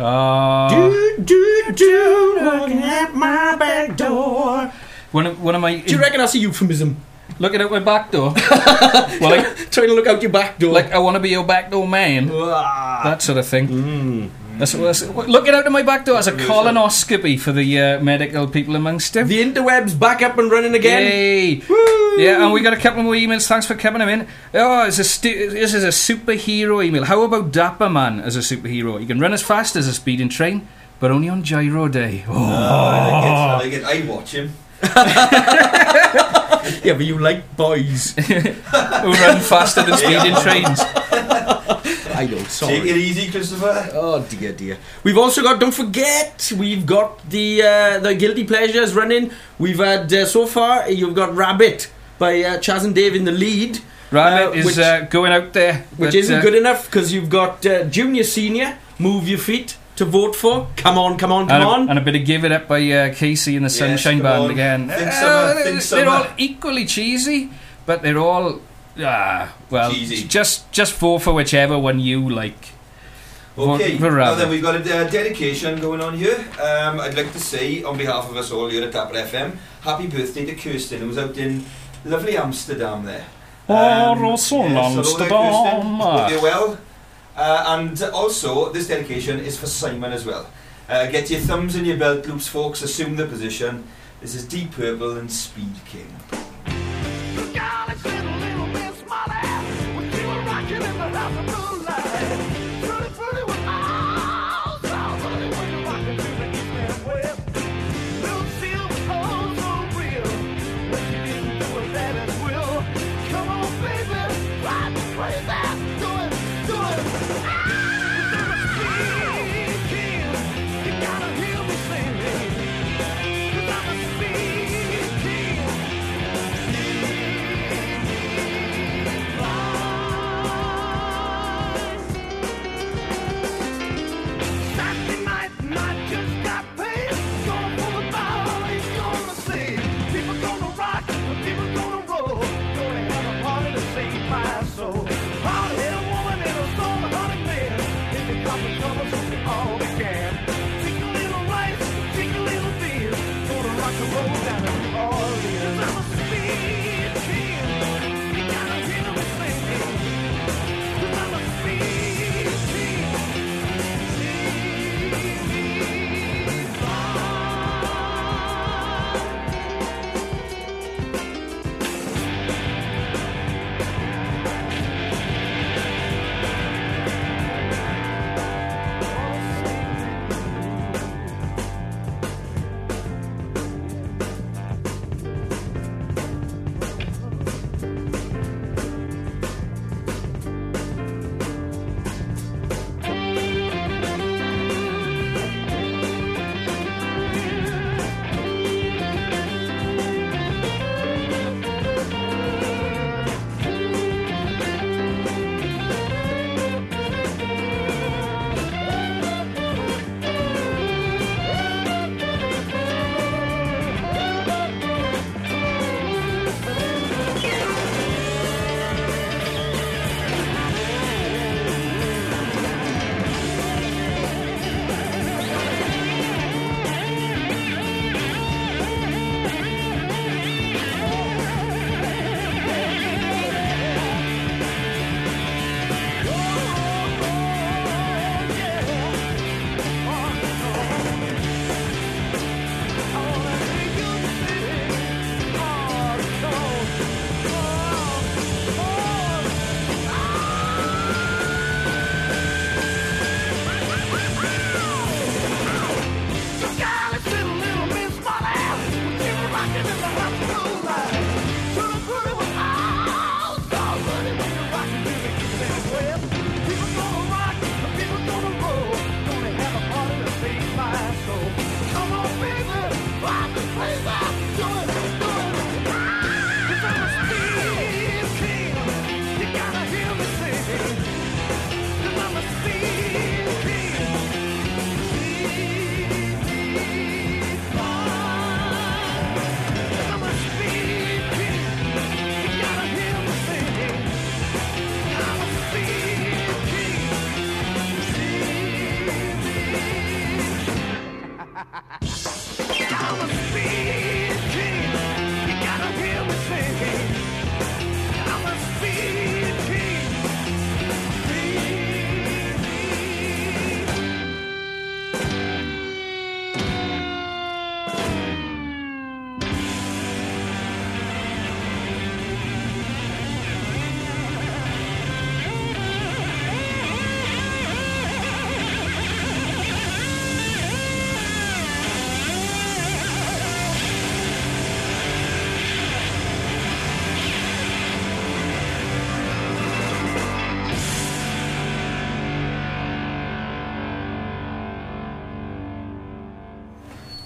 Oh, Do, do, do, looking at my back door. one of one of my Do you reckon that's a euphemism? looking at my back door. well, like, Trying to look out your back door. like I want to be your back door man. That sort of thing. Mm. That's, that's looking out of my back door as a colonoscopy for the uh, medical people amongst them. The interwebs back up and running again. Yay! Woo! Yeah, and we got a couple more emails. Thanks for coming them in. Oh, it's a stu- this is a superhero email. How about Dapper Man as a superhero? He can run as fast as a speeding train, but only on gyro day. Oh. I like it. I like it. I watch him. Yeah, but you like boys. Who run faster than speeding trains? I know, Sorry. Take it easy, Christopher. Oh dear, dear. We've also got. Don't forget, we've got the uh, the guilty pleasures running. We've had uh, so far. You've got Rabbit by uh, Chas and Dave in the lead, Rabbit Uh, is which- uh, going out there. which but, isn't uh, good enough because you've got uh, Junior Senior. Move your feet to vote for. Come on, come on, come And a, on. and a bit of Give It Up by uh, KC and the Sunshine Band on. again. Think Uh, summer, they're, think they're summer. all equally cheesy, but they're all. Ah, well, Cheesy. just just vote for whichever one you like. Vote Okay, for now Rabbit. then we've got a uh, dedication going on here. Um, I'd like to say, on behalf of us all here at Dapper FM, happy birthday to Kirsten, who's out in lovely Amsterdam there. Oh, Um, yes, hello there, Amsterdam. Hope you're well. Uh, and also, this dedication is for Simon as well. Uh, get your thumbs in your belt loops, folks. Assume the position. This is Deep Purple and Speed King.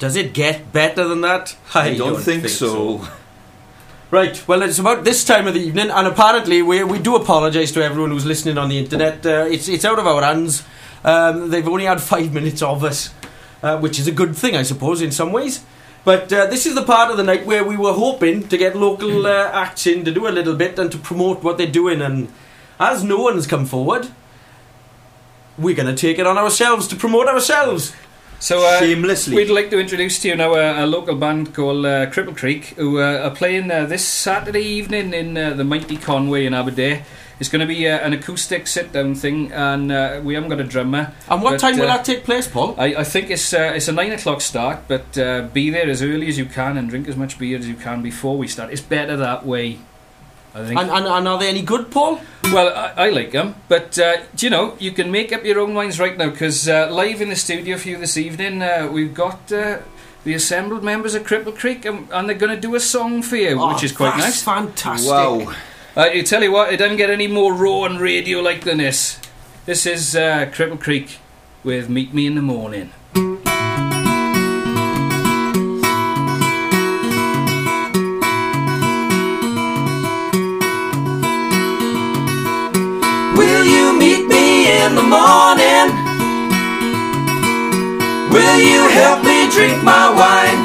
Does it get better than that? I don't think so. Right, well, it's about this time of the evening, and apparently we, we do apologise to everyone who's listening on the internet. Uh, it's, it's out of our hands. Um, they've only had five minutes of us, uh, which is a good thing, I suppose, in some ways. But uh, this is the part of the night where we were hoping to get local uh, acts in to do a little bit and to promote what they're doing. And as no one's come forward, we're going to take it on ourselves to promote ourselves. So uh, Shamelessly. we'd like to introduce to you now a, a local band called uh, Cripple Creek, who uh, are playing uh, this Saturday evening in uh, the Mighty Conway in Aberdeen. It's going to be uh, an acoustic sit-down thing, and uh, we haven't got a drummer. And what But, time will that take place, Paul? I, I think it's uh, it's a nine o'clock start, but uh, be there as early as you can and drink as much beer as you can before we start. It's better that way, I think. And, and, and are they any good, Paul? Well, I, I like them, but uh, do you know you can make up your own minds right now because uh, live in the studio for you this evening, uh, we've got uh, the assembled members of Cripple Creek, and, and they're going to do a song for you, which Oh, is quite that's nice. fantastic. Wow. Uh, I tell you what, it doesn't get any more raw and radio like than this. This is uh, Cripple Creek with "Meet Me in the Morning." Morning? Will you help me drink my wine?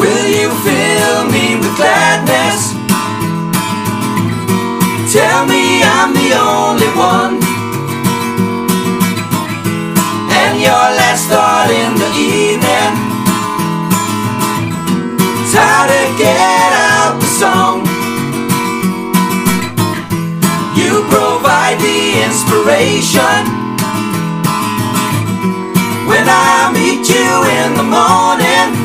Will you fill me with gladness? Tell me I'm the only one. Inspiration when I meet you in the morning.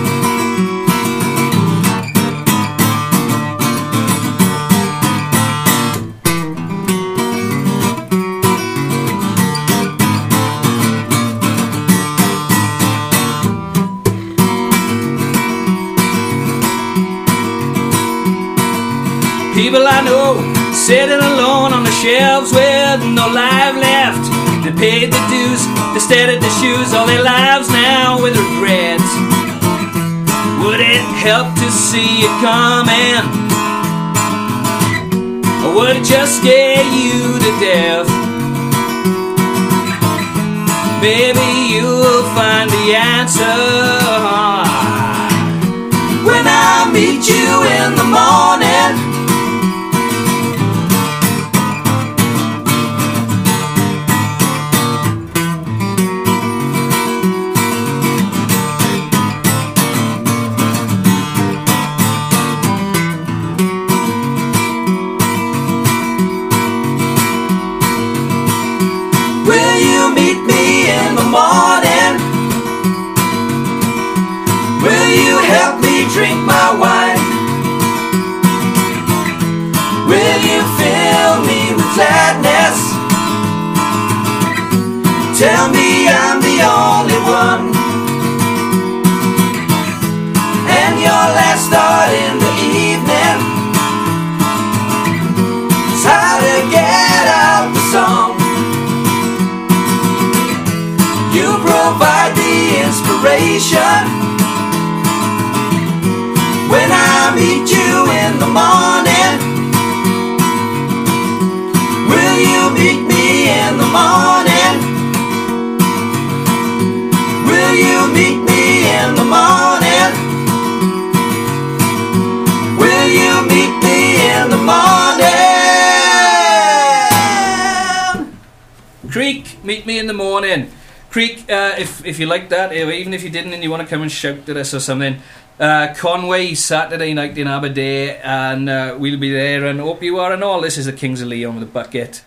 People I know sitting alone on the shelves with no left. They paid the dues, they steadied the shoes all their lives now with regrets. Would it help to see you coming? Or would it just scare you to death? Maybe you'll find the answer When I meet you in inspiration when I meet you in the morning. Will you meet me in the morning? Will you meet me in the morning? Will you meet me in the morning? Creek, meet me in the morning. Creek, uh, if if you like that, eh, even if you didn't and you want to come and shout at us or something, uh, Conway Saturday night in Aberdeen, and uh, we'll be there. And hope you are and all. This is the Kings of Leon with a bucket.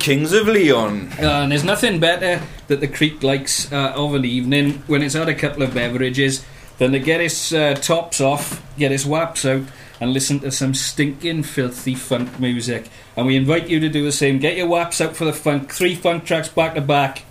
Kings of Leon. Uh, and there's nothing better that the Creek likes uh, of an evening when it's had a couple of beverages than to get his uh, tops off, get his waps out, and listen to some stinking, filthy funk music. And we invite you to do the same. Get your waps out for the funk. Three funk tracks back to back.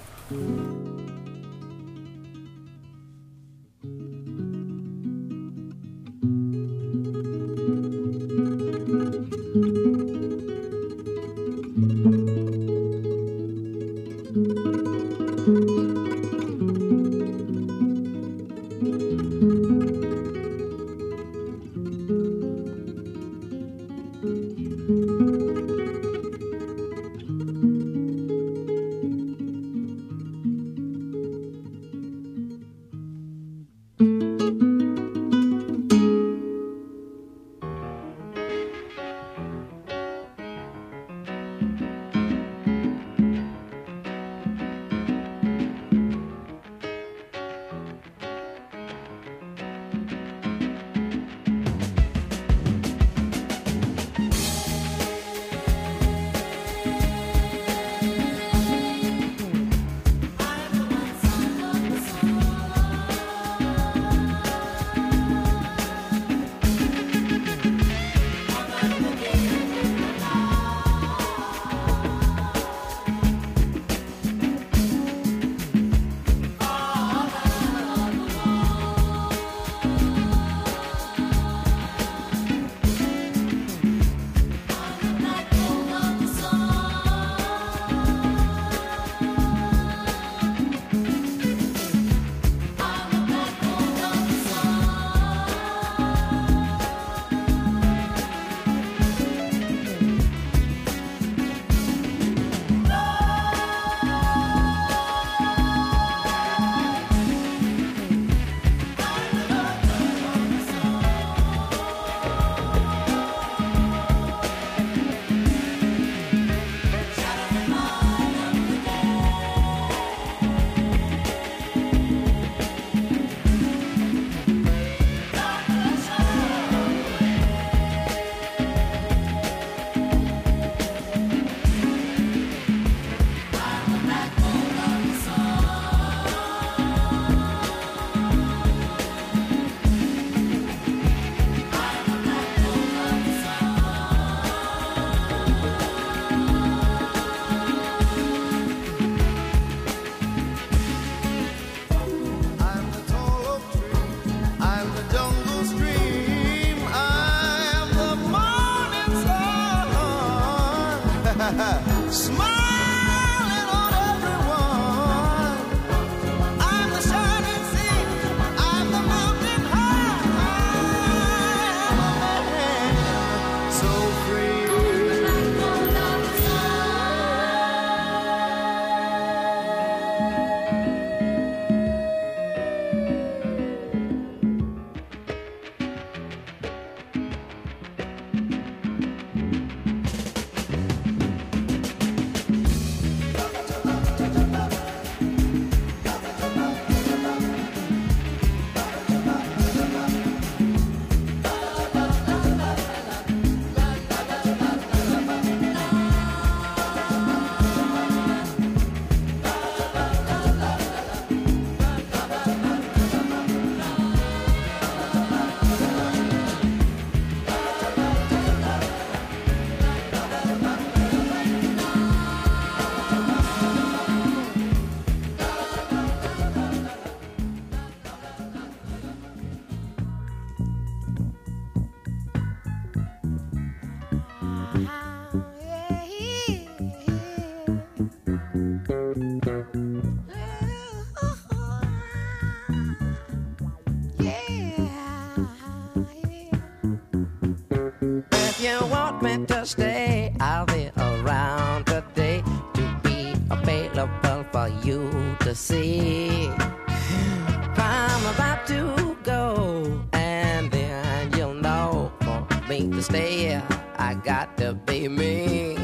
To stay, I got to be me.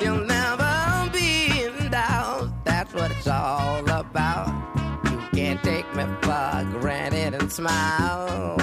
You'll never be in doubt, that's what it's all about. You can't take me for granted and smile.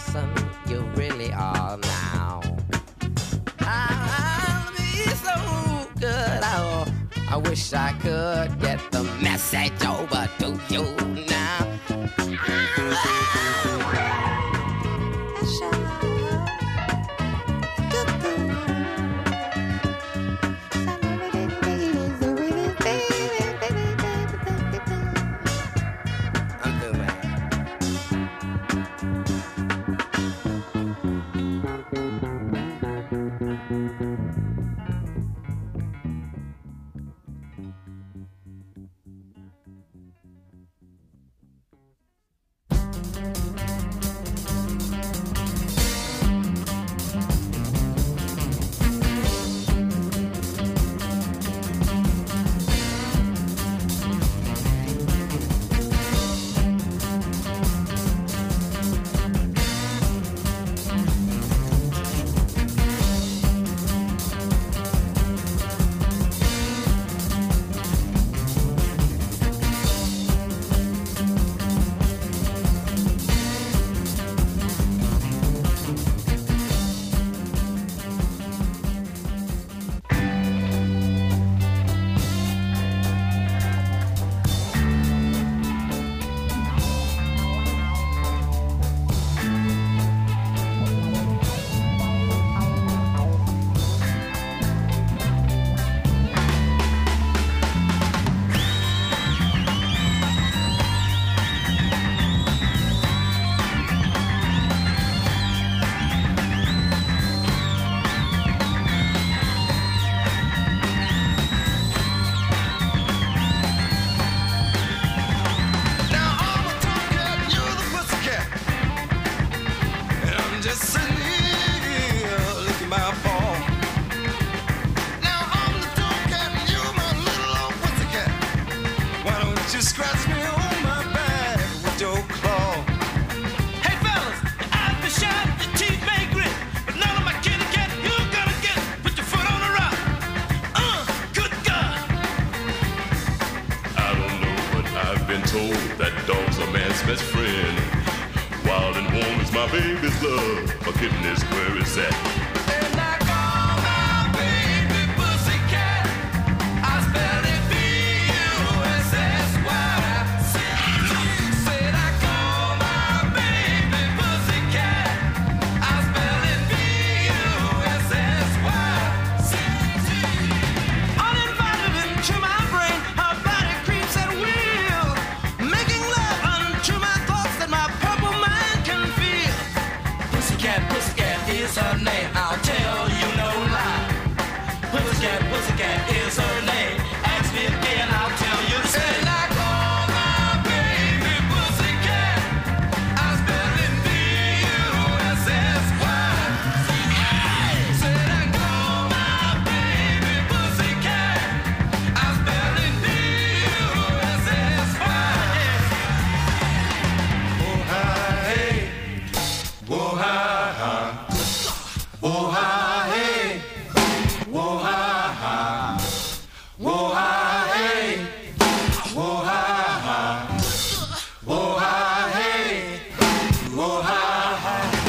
awesome you really are now. I'll be so good. I, I wish I could get the message over to you. Forgiveness, where is that? is her name.